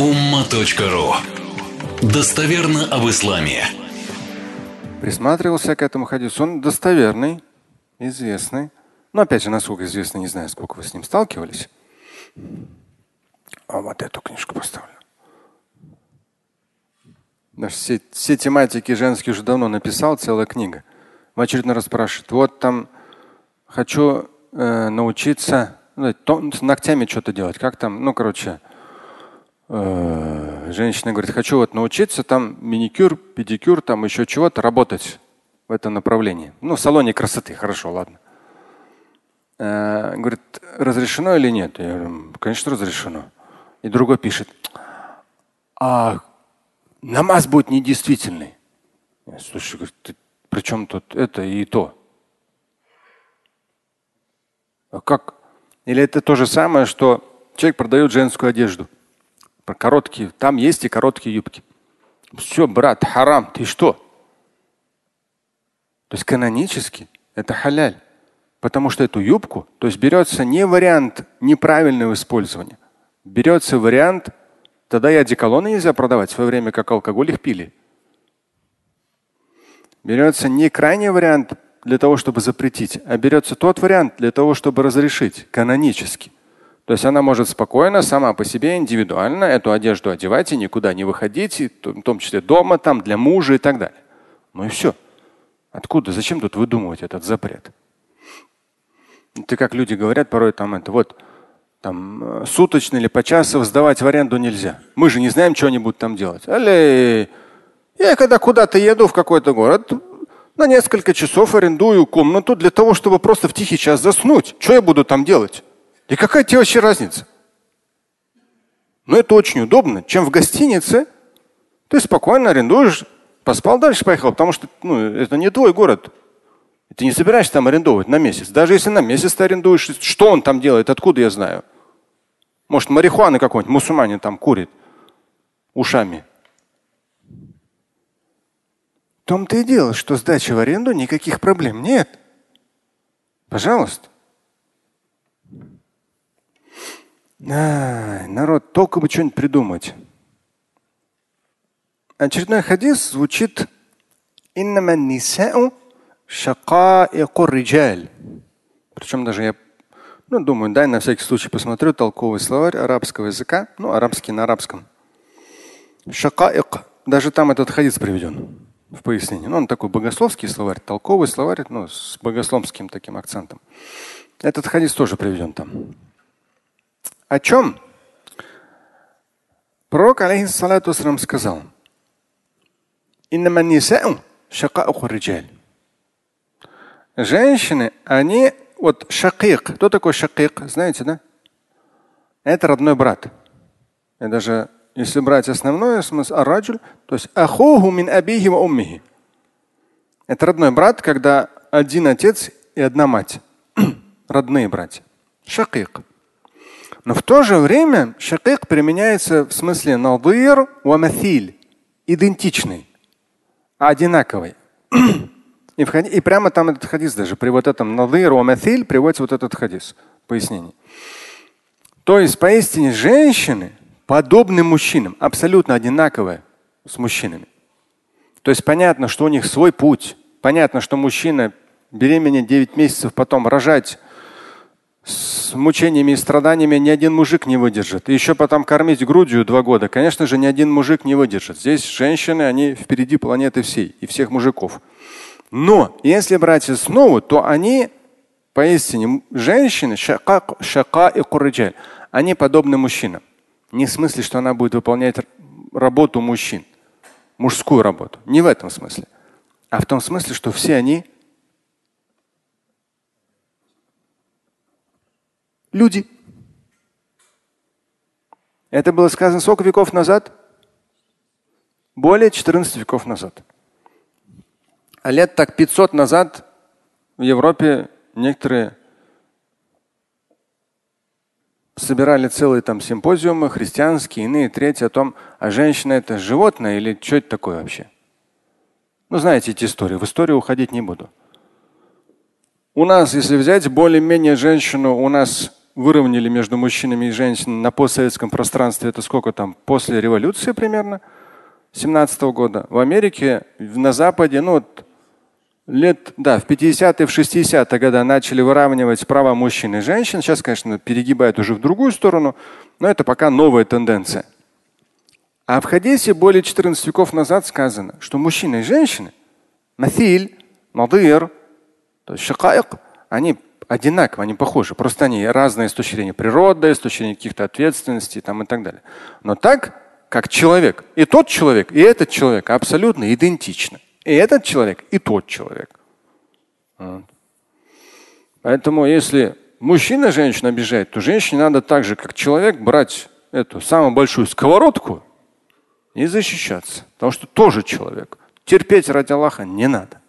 umma.ru Достоверно об исламе. Присматривался к этому хадису. Он достоверный, известный. Но опять же, насколько известно, не знаю, сколько вы с ним сталкивались. А вот эту книжку поставлю. Даже все, все тематики женские уже давно написал, целая книга. В очередной раз спрашивает, вот там хочу э, научиться ну, ногтями что-то делать. Как там, ну, короче, женщина говорит, хочу вот научиться там маникюр, педикюр, там еще чего-то работать в этом направлении. Ну, в салоне красоты, хорошо, ладно. Э, говорит, разрешено или нет? Я говорю, конечно, разрешено. И другой пишет, а намаз будет недействительный. Я, Слушай, говорит, ты, при чем тут это и то? А как? Или это то же самое, что человек продает женскую одежду. Короткие. Там есть и короткие юбки. Все, брат, харам, ты что? То есть канонически это халяль. Потому что эту юбку, то есть берется не вариант неправильного использования, берется вариант, тогда и одеколоны нельзя продавать в свое время, как алкоголь их пили. Берется не крайний вариант для того, чтобы запретить, а берется тот вариант для того, чтобы разрешить канонически. То есть она может спокойно, сама по себе, индивидуально эту одежду одевать и никуда не выходить, и в том числе дома, там, для мужа и так далее. Ну и все. Откуда? Зачем тут выдумывать этот запрет? Ты как люди говорят порой там это вот там э, суточно или по часу сдавать в аренду нельзя. Мы же не знаем, что они будут там делать. Алле, я когда куда-то еду в какой-то город, на несколько часов арендую комнату для того, чтобы просто в тихий час заснуть. Что я буду там делать? И какая тебе вообще разница? Но это очень удобно, чем в гостинице. Ты спокойно арендуешь, поспал дальше поехал, потому что ну, это не твой город. Ты не собираешься там арендовать на месяц. Даже если на месяц ты арендуешь, что он там делает, откуда я знаю? Может, марихуаны какой-нибудь, мусульманин там курит ушами. В том-то и дело, что сдача в аренду никаких проблем нет. Пожалуйста. Ай, народ, только бы что-нибудь придумать. Очередной хадис звучит причем даже я ну, думаю, дай на всякий случай посмотрю толковый словарь арабского языка, ну, арабский на арабском. Шакаик. Даже там этот хадис приведен в пояснении. Ну, он такой богословский словарь, толковый словарь, ну, с богословским таким акцентом. Этот хадис тоже приведен там. О чем? Пророк, алейхиссалату сказал, Женщины, они, вот шакик, кто такой шакик, знаете, да? Это родной брат. И даже если брать основной смысл араджуль, то есть ахуху мин абихи ва уммихи. Это родной брат, когда один отец и одна мать. Родные братья. Шакик. Но в то же время шакик применяется в смысле надыр ва маthil. Идентичный, одинаковый. И, в, и прямо там этот хадис даже при вот этом надыр ва приводится вот этот хадис. Пояснение. То есть поистине женщины подобны мужчинам, абсолютно одинаковые с мужчинами. То есть понятно, что у них свой путь. Понятно, что мужчина беременен 9 месяцев, потом рожать с мучениями и страданиями ни один мужик не выдержит. И еще потом кормить грудью два года. Конечно же, ни один мужик не выдержит. Здесь женщины, они впереди планеты всей и всех мужиков. Но если брать основу, то они поистине женщины, шака, и куриджаль, они подобны мужчинам. Не в смысле, что она будет выполнять работу мужчин, мужскую работу. Не в этом смысле. А в том смысле, что все они люди. Это было сказано сколько веков назад? Более 14 веков назад. А лет так 500 назад в Европе некоторые собирали целые там симпозиумы, христианские, иные, третьи, о том, а женщина это животное или что это такое вообще? Ну, знаете эти истории. В историю уходить не буду. У нас, если взять более-менее женщину, у нас выровняли между мужчинами и женщинами на постсоветском пространстве, это сколько там, после революции примерно, 17 -го года. В Америке, на Западе, ну вот лет, да, в 50-е, в 60-е годы начали выравнивать права мужчин и женщин. Сейчас, конечно, перегибают уже в другую сторону, но это пока новая тенденция. А в хадисе более 14 веков назад сказано, что мужчины и женщины, мафиль, надыр, то есть шакаик, они одинаково, они похожи. Просто они разные с точки зрения природы, с точки зрения каких-то ответственностей там, и так далее. Но так, как человек, и тот человек, и этот человек абсолютно идентичны. И этот человек, и тот человек. Поэтому если мужчина женщину обижает, то женщине надо так же, как человек, брать эту самую большую сковородку и защищаться. Потому что тоже человек. Терпеть ради Аллаха не надо.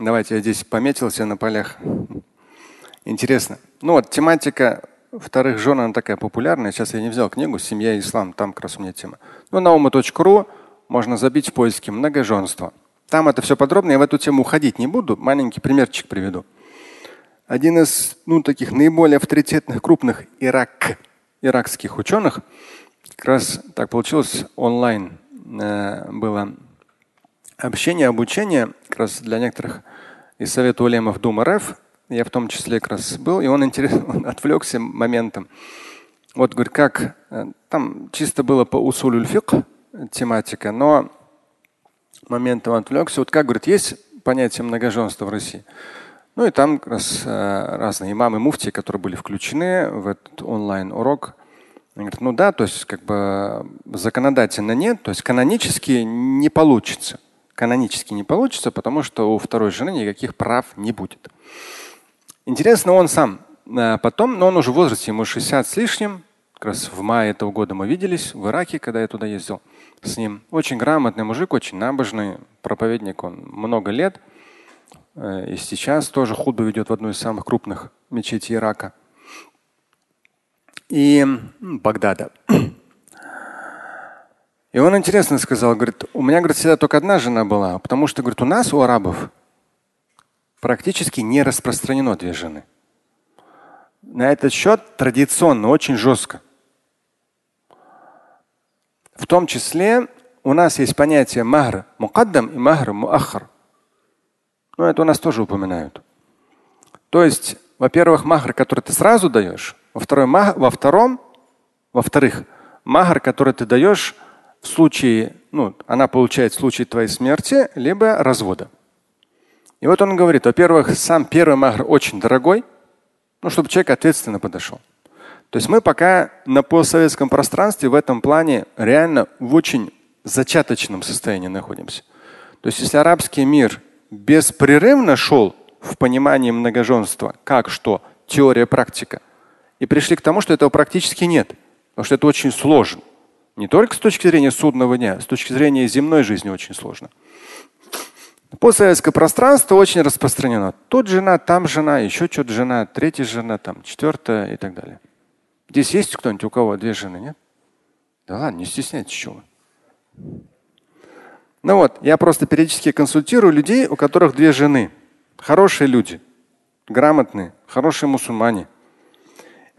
Давайте я здесь пометился на полях. Интересно. Ну вот тематика вторых жен, она такая популярная. Сейчас я не взял книгу «Семья и ислам», там как раз у меня тема. Ну, на ума.ру можно забить в поиске многоженство. Там это все подробно. Я в эту тему уходить не буду. Маленький примерчик приведу. Один из ну, таких наиболее авторитетных крупных ирак, иракских ученых, как раз так получилось, онлайн э, было общение, обучение как раз для некоторых из Совета Улемов Дум РФ. Я в том числе как раз был, и он, интерес, он отвлекся моментом. Вот говорит, как э, там чисто было по усулюль тематика, но моментом отвлекся. Вот как говорит, есть понятие многоженства в России. Ну и там как раз э, разные имамы, муфтии, которые были включены в этот онлайн-урок. Говорит, ну да, то есть как бы законодательно нет, то есть канонически не получится канонически не получится, потому что у второй жены никаких прав не будет. Интересно, он сам э, потом, но он уже в возрасте, ему 60 с лишним, как раз в мае этого года мы виделись в Ираке, когда я туда ездил с ним. Очень грамотный мужик, очень набожный проповедник, он много лет. Э, и сейчас тоже худбу ведет в одной из самых крупных мечетей Ирака. И Багдада. И он интересно сказал, говорит, у меня, говорит, всегда только одна жена была, потому что, говорит, у нас, у арабов, практически не распространено две жены. На этот счет традиционно, очень жестко. В том числе у нас есть понятие махр мукаддам и махр муахар. Ну, это у нас тоже упоминают. То есть, во-первых, махр, который ты сразу даешь, во, второй, во втором, во-вторых, махр, который ты даешь в случае, ну, она получает в случае твоей смерти, либо развода. И вот он говорит, во-первых, сам первый махр очень дорогой, ну, чтобы человек ответственно подошел. То есть мы пока на постсоветском пространстве в этом плане реально в очень зачаточном состоянии находимся. То есть если арабский мир беспрерывно шел в понимании многоженства, как что, теория, практика, и пришли к тому, что этого практически нет, потому что это очень сложно. Не только с точки зрения судного дня, с точки зрения земной жизни очень сложно. Постсоветское пространство очень распространено. Тут жена, там жена, еще что-то жена, третья жена, там четвертая и так далее. Здесь есть кто-нибудь, у кого две жены, нет? Да ладно, не стесняйтесь, чего. Ну вот, я просто периодически консультирую людей, у которых две жены. Хорошие люди, грамотные, хорошие мусульмане –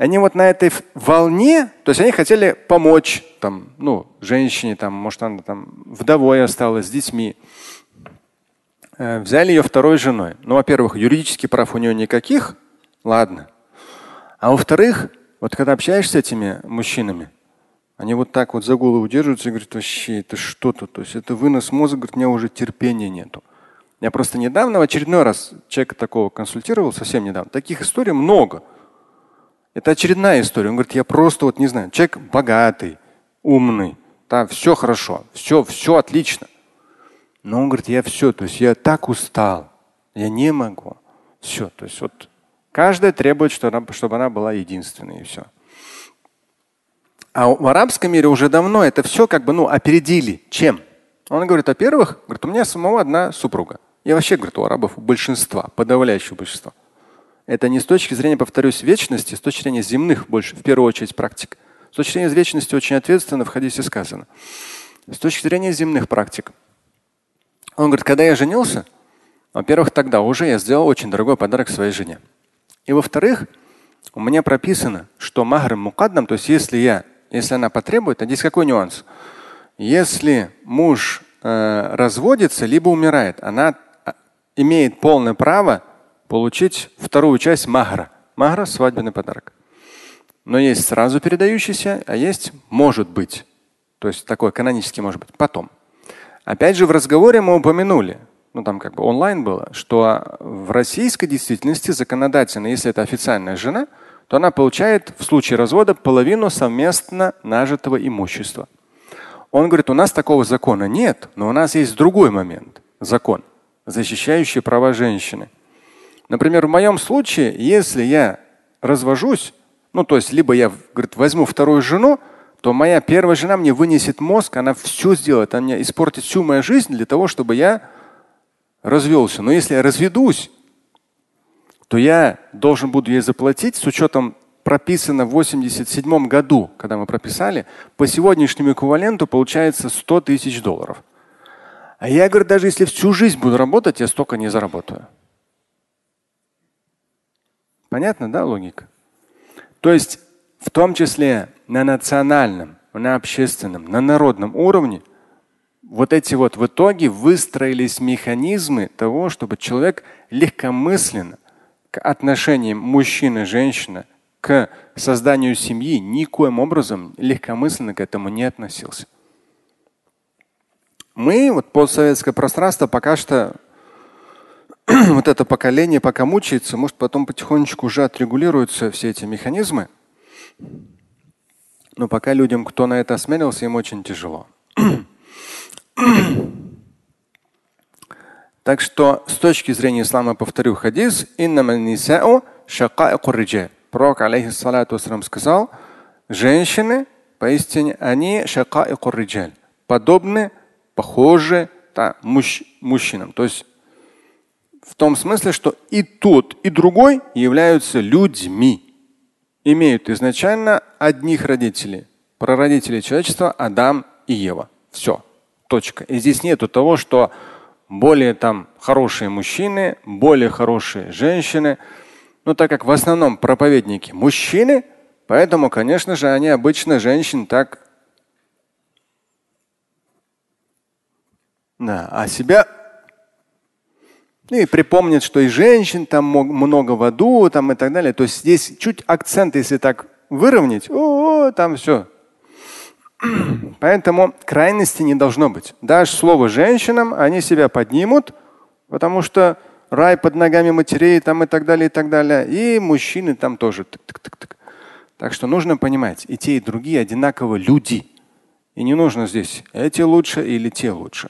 они вот на этой волне, то есть они хотели помочь там, ну, женщине, там, может, она там вдовой осталась с детьми. Э, взяли ее второй женой. Ну, во-первых, юридических прав у нее никаких, ладно. А во-вторых, вот когда общаешься с этими мужчинами, они вот так вот за голову держатся и говорят, вообще, это что-то, то есть это вынос мозга, говорит, у меня уже терпения нету. Я просто недавно в очередной раз человека такого консультировал, совсем недавно. Таких историй много. Это очередная история. Он говорит, я просто вот не знаю, человек богатый, умный, да, все хорошо, все, все отлично. Но он говорит, я все, то есть я так устал, я не могу. Все, то есть вот каждая требует, чтобы она, чтобы она была единственной и все. А в арабском мире уже давно это все как бы ну, опередили. Чем? Он говорит, во-первых, говорит, у меня самого одна супруга. Я вообще, говорит, у арабов большинства, подавляющее большинство. Это не с точки зрения, повторюсь, вечности, с точки зрения земных больше, в первую очередь, практик. С точки зрения вечности очень ответственно в хадисе сказано. С точки зрения земных практик. Он говорит, когда я женился, Во-первых, тогда уже я сделал очень дорогой подарок своей жене. И во-вторых, у меня прописано, что махр мукаддам, то есть если я, если она потребует, а здесь какой нюанс? Если муж э, разводится либо умирает, она а, имеет полное право получить вторую часть махра. Махра – свадебный подарок. Но есть сразу передающийся, а есть может быть. То есть такой канонический может быть потом. Опять же, в разговоре мы упомянули, ну там как бы онлайн было, что в российской действительности законодательно, если это официальная жена, то она получает в случае развода половину совместно нажитого имущества. Он говорит, у нас такого закона нет, но у нас есть другой момент, закон, защищающий права женщины. Например, в моем случае, если я развожусь, ну то есть либо я говорит, возьму вторую жену, то моя первая жена мне вынесет мозг, она все сделает, она мне испортит всю мою жизнь для того, чтобы я развелся. Но если я разведусь, то я должен буду ей заплатить с учетом прописано в 87 году, когда мы прописали, по сегодняшнему эквиваленту получается 100 тысяч долларов. А я говорю, даже если всю жизнь буду работать, я столько не заработаю. Понятно, да, логика? То есть в том числе на национальном, на общественном, на народном уровне вот эти вот в итоге выстроились механизмы того, чтобы человек легкомысленно к отношениям мужчины, женщины, к созданию семьи никоим образом легкомысленно к этому не относился. Мы, вот постсоветское пространство, пока что вот это поколение пока мучается, может потом потихонечку уже отрегулируются все эти механизмы. Но пока людям, кто на это осмелился, им очень тяжело. Так что с точки зрения ислама, повторю хадис, Пророк, алейхиссалату сказал, женщины, поистине, они подобны, похожи да, мужч, мужчинам. То есть в том смысле, что и тот, и другой являются людьми имеют изначально одних родителей. Прародители человечества Адам и Ева. Все. Точка. И здесь нету того, что более там хорошие мужчины, более хорошие женщины. Ну, так как в основном проповедники мужчины, поэтому, конечно же, они обычно женщин так да, а себя ну и припомнит, что и женщин там много в аду там и так далее. То есть здесь чуть акцент, если так выровнять, о, -о там все. Поэтому крайности не должно быть. Дашь слово женщинам, они себя поднимут, потому что рай под ногами матерей там и так далее, и так далее. И мужчины там тоже. Тык -тык -тык -тык. Так что нужно понимать, и те, и другие одинаково люди. И не нужно здесь эти лучше или те лучше.